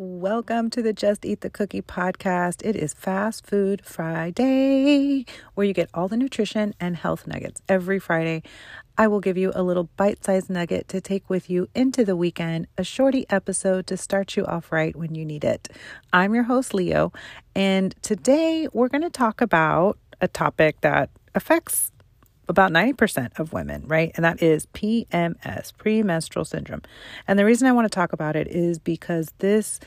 Welcome to the Just Eat the Cookie podcast. It is Fast Food Friday, where you get all the nutrition and health nuggets every Friday. I will give you a little bite sized nugget to take with you into the weekend, a shorty episode to start you off right when you need it. I'm your host, Leo, and today we're going to talk about a topic that affects about 90% of women, right? And that is PMS, premenstrual syndrome. And the reason I want to talk about it is because this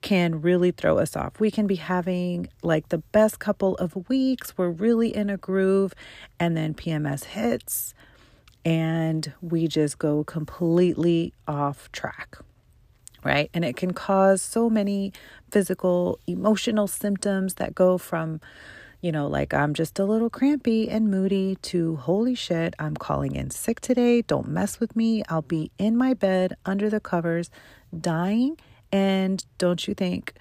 can really throw us off. We can be having like the best couple of weeks, we're really in a groove, and then PMS hits and we just go completely off track. Right. And it can cause so many physical, emotional symptoms that go from you know, like I'm just a little crampy and moody to holy shit, I'm calling in sick today. Don't mess with me. I'll be in my bed under the covers dying. And don't you think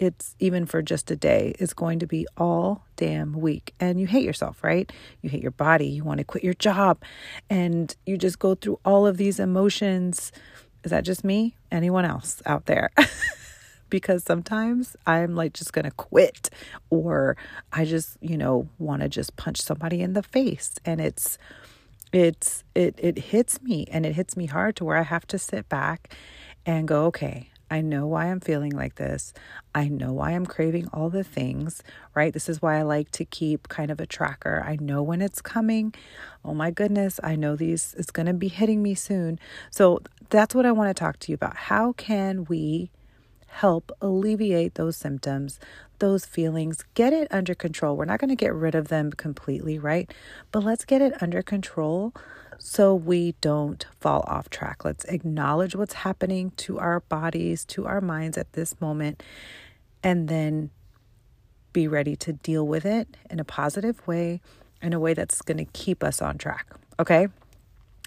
it's even for just a day, it's going to be all damn week. And you hate yourself, right? You hate your body. You want to quit your job. And you just go through all of these emotions. Is that just me? Anyone else out there? because sometimes I'm like just going to quit or I just, you know, want to just punch somebody in the face and it's it's it it hits me and it hits me hard to where I have to sit back and go, okay, I know why I'm feeling like this. I know why I'm craving all the things, right? This is why I like to keep kind of a tracker. I know when it's coming. Oh my goodness, I know these it's going to be hitting me soon. So that's what I want to talk to you about. How can we help alleviate those symptoms, those feelings, get it under control. We're not going to get rid of them completely, right? But let's get it under control so we don't fall off track. Let's acknowledge what's happening to our bodies, to our minds at this moment, and then be ready to deal with it in a positive way, in a way that's going to keep us on track. Okay?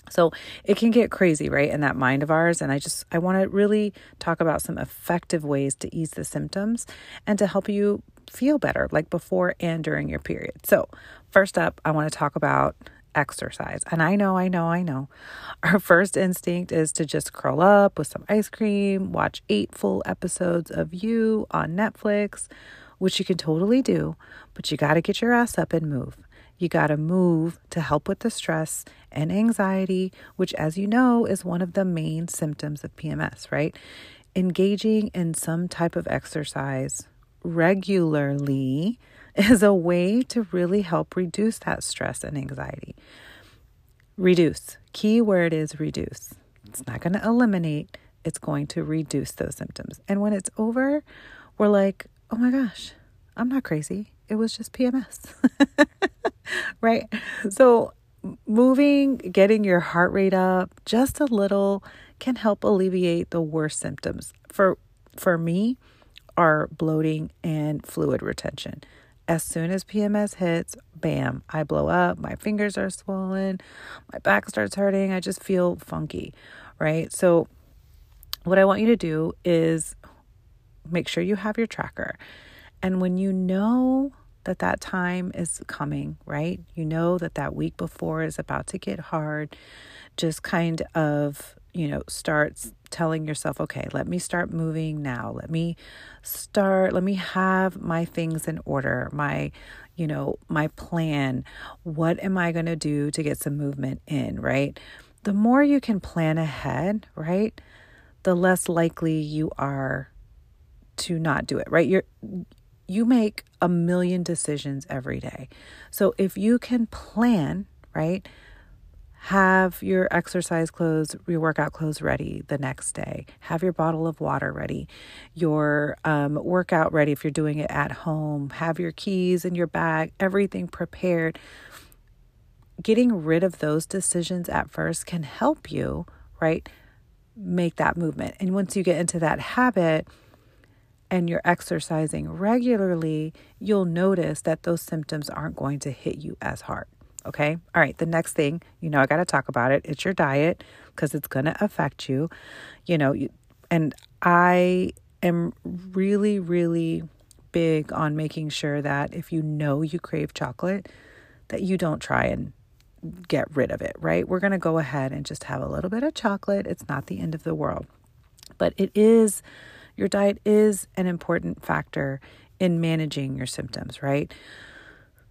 So it can get crazy, right, in that mind of ours. And I just, I want to really talk about some effective ways to ease the symptoms and to help you feel better, like before and during your period. So, first up, I want to talk about exercise. And I know, I know, I know. Our first instinct is to just curl up with some ice cream, watch eight full episodes of You on Netflix, which you can totally do, but you got to get your ass up and move. You got to move to help with the stress and anxiety, which, as you know, is one of the main symptoms of PMS, right? Engaging in some type of exercise regularly is a way to really help reduce that stress and anxiety. Reduce. Key word is reduce. It's not going to eliminate, it's going to reduce those symptoms. And when it's over, we're like, oh my gosh, I'm not crazy. It was just PMS. right? So, moving, getting your heart rate up just a little can help alleviate the worst symptoms. For for me, are bloating and fluid retention. As soon as PMS hits, bam, I blow up, my fingers are swollen, my back starts hurting, I just feel funky, right? So what I want you to do is make sure you have your tracker. And when you know that that time is coming, right? You know that that week before is about to get hard. Just kind of, you know, starts telling yourself, okay, let me start moving now. Let me start, let me have my things in order, my, you know, my plan. What am I going to do to get some movement in, right? The more you can plan ahead, right? The less likely you are to not do it, right? You're you make a million decisions every day. So if you can plan, right? Have your exercise clothes, your workout clothes ready the next day. Have your bottle of water ready, your um, workout ready if you're doing it at home. Have your keys in your bag, everything prepared. Getting rid of those decisions at first can help you, right? Make that movement. And once you get into that habit, and you're exercising regularly, you'll notice that those symptoms aren't going to hit you as hard. Okay. All right. The next thing, you know, I got to talk about it. It's your diet because it's going to affect you. You know, and I am really, really big on making sure that if you know you crave chocolate, that you don't try and get rid of it, right? We're going to go ahead and just have a little bit of chocolate. It's not the end of the world, but it is your diet is an important factor in managing your symptoms, right?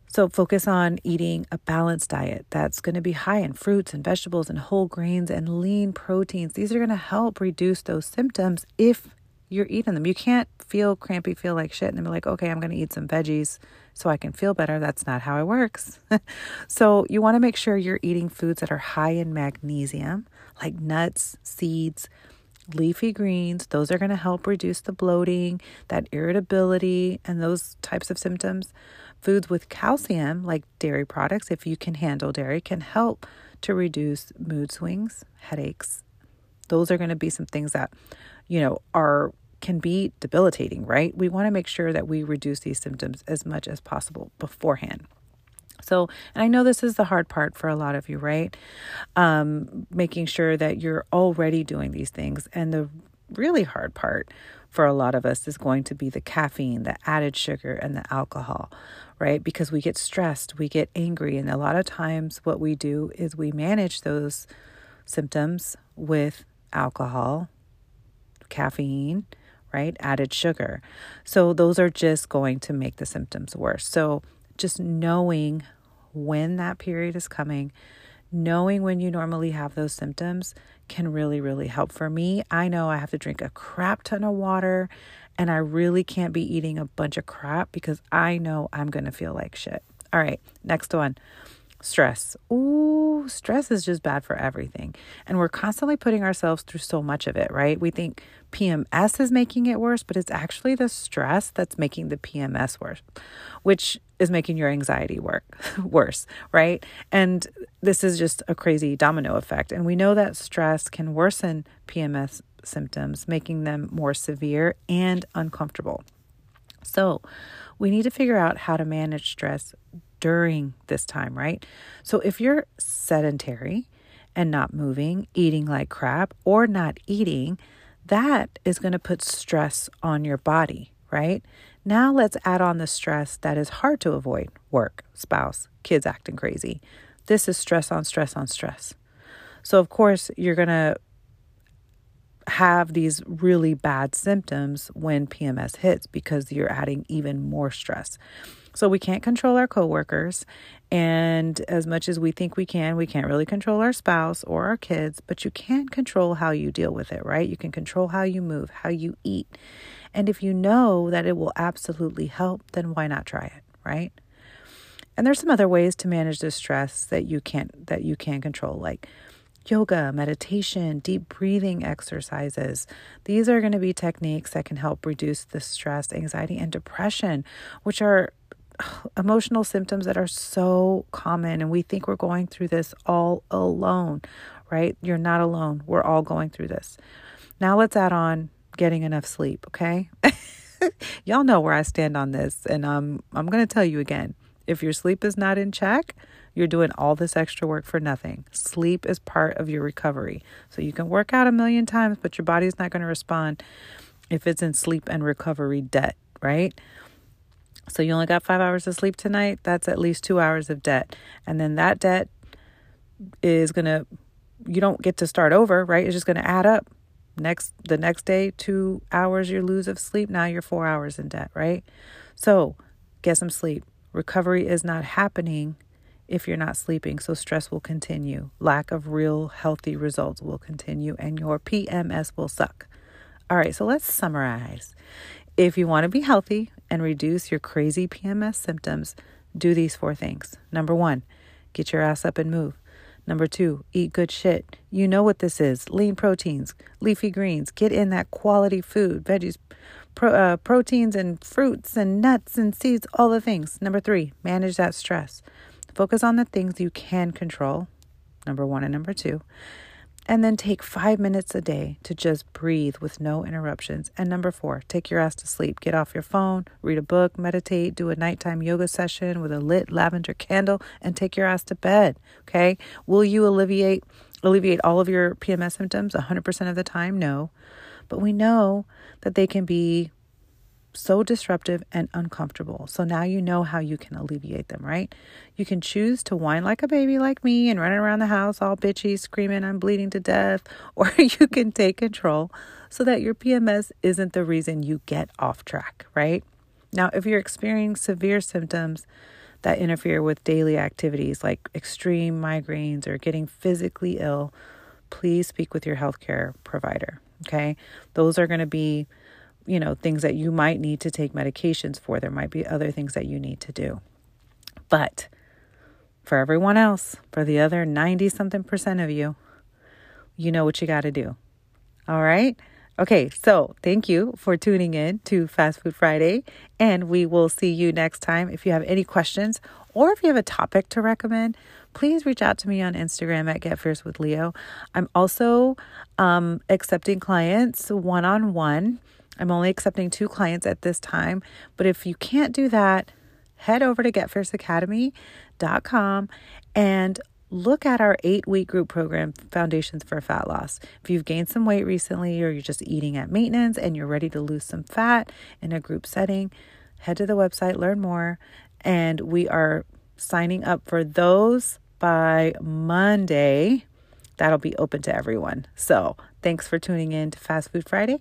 So focus on eating a balanced diet that's going to be high in fruits and vegetables and whole grains and lean proteins. These are going to help reduce those symptoms if you're eating them. You can't feel crampy, feel like shit, and then be like, okay, I'm going to eat some veggies so I can feel better. That's not how it works. so you want to make sure you're eating foods that are high in magnesium, like nuts, seeds, leafy greens. Those are going to help reduce the bloating, that irritability, and those types of symptoms. Foods with calcium, like dairy products, if you can handle dairy, can help to reduce mood swings, headaches. Those are going to be some things that, you know, are can be debilitating, right? We want to make sure that we reduce these symptoms as much as possible beforehand. So, and I know this is the hard part for a lot of you, right? Um, making sure that you're already doing these things. And the really hard part for a lot of us is going to be the caffeine, the added sugar, and the alcohol, right? Because we get stressed, we get angry. And a lot of times, what we do is we manage those symptoms with alcohol, caffeine, right? Added sugar. So those are just going to make the symptoms worse. So just knowing when that period is coming, knowing when you normally have those symptoms can really, really help. For me, I know I have to drink a crap ton of water and I really can't be eating a bunch of crap because I know I'm going to feel like shit. All right, next one stress. Ooh, stress is just bad for everything. And we're constantly putting ourselves through so much of it, right? We think PMS is making it worse, but it's actually the stress that's making the PMS worse, which is making your anxiety work worse, right? And this is just a crazy domino effect. And we know that stress can worsen PMS symptoms, making them more severe and uncomfortable. So, we need to figure out how to manage stress during this time, right? So if you're sedentary and not moving, eating like crap, or not eating, that is going to put stress on your body, right? Now let's add on the stress that is hard to avoid work, spouse, kids acting crazy. This is stress on stress on stress. So, of course, you're going to have these really bad symptoms when PMS hits because you're adding even more stress. So we can't control our coworkers. And as much as we think we can, we can't really control our spouse or our kids, but you can control how you deal with it, right? You can control how you move, how you eat. And if you know that it will absolutely help, then why not try it, right? And there's some other ways to manage the stress that you can't that you can control like yoga, meditation, deep breathing exercises. These are going to be techniques that can help reduce the stress, anxiety, and depression, which are emotional symptoms that are so common and we think we're going through this all alone, right? You're not alone. We're all going through this. Now let's add on getting enough sleep, okay? Y'all know where I stand on this and um I'm going to tell you again. If your sleep is not in check, you're doing all this extra work for nothing. Sleep is part of your recovery. So you can work out a million times, but your body's not going to respond if it's in sleep and recovery debt, right? So you only got five hours of sleep tonight. That's at least two hours of debt. And then that debt is going to, you don't get to start over, right? It's just going to add up. Next, the next day, two hours you lose of sleep. Now you're four hours in debt, right? So get some sleep. Recovery is not happening if you're not sleeping. So stress will continue. Lack of real healthy results will continue and your PMS will suck. All right, so let's summarize. If you want to be healthy and reduce your crazy PMS symptoms, do these four things. Number one, get your ass up and move. Number two, eat good shit. You know what this is lean proteins, leafy greens. Get in that quality food, veggies, pro, uh, proteins, and fruits, and nuts, and seeds, all the things. Number three, manage that stress. Focus on the things you can control. Number one and number two. And then take five minutes a day to just breathe with no interruptions. And number four, take your ass to sleep. Get off your phone, read a book, meditate, do a nighttime yoga session with a lit lavender candle, and take your ass to bed. Okay? Will you alleviate alleviate all of your PMS symptoms 100% of the time? No. But we know that they can be so disruptive and uncomfortable. So now you know how you can alleviate them, right? You can choose to whine like a baby like me and run around the house all bitchy, screaming, I'm bleeding to death, or you can take control so that your PMS isn't the reason you get off track, right? Now, if you're experiencing severe symptoms that interfere with daily activities like extreme migraines or getting physically ill, please speak with your healthcare provider, okay? Those are going to be you know, things that you might need to take medications for. There might be other things that you need to do. But for everyone else, for the other 90 something percent of you, you know what you got to do. All right? Okay, so thank you for tuning in to Fast Food Friday, and we will see you next time. If you have any questions or if you have a topic to recommend, please reach out to me on Instagram at Get Fierce with Leo. I'm also um, accepting clients one on one. I'm only accepting two clients at this time, but if you can't do that, head over to getfierceacademy.com and look at our eight week group program, Foundations for Fat Loss. If you've gained some weight recently or you're just eating at maintenance and you're ready to lose some fat in a group setting, head to the website, learn more. And we are signing up for those by Monday. That'll be open to everyone. So thanks for tuning in to Fast Food Friday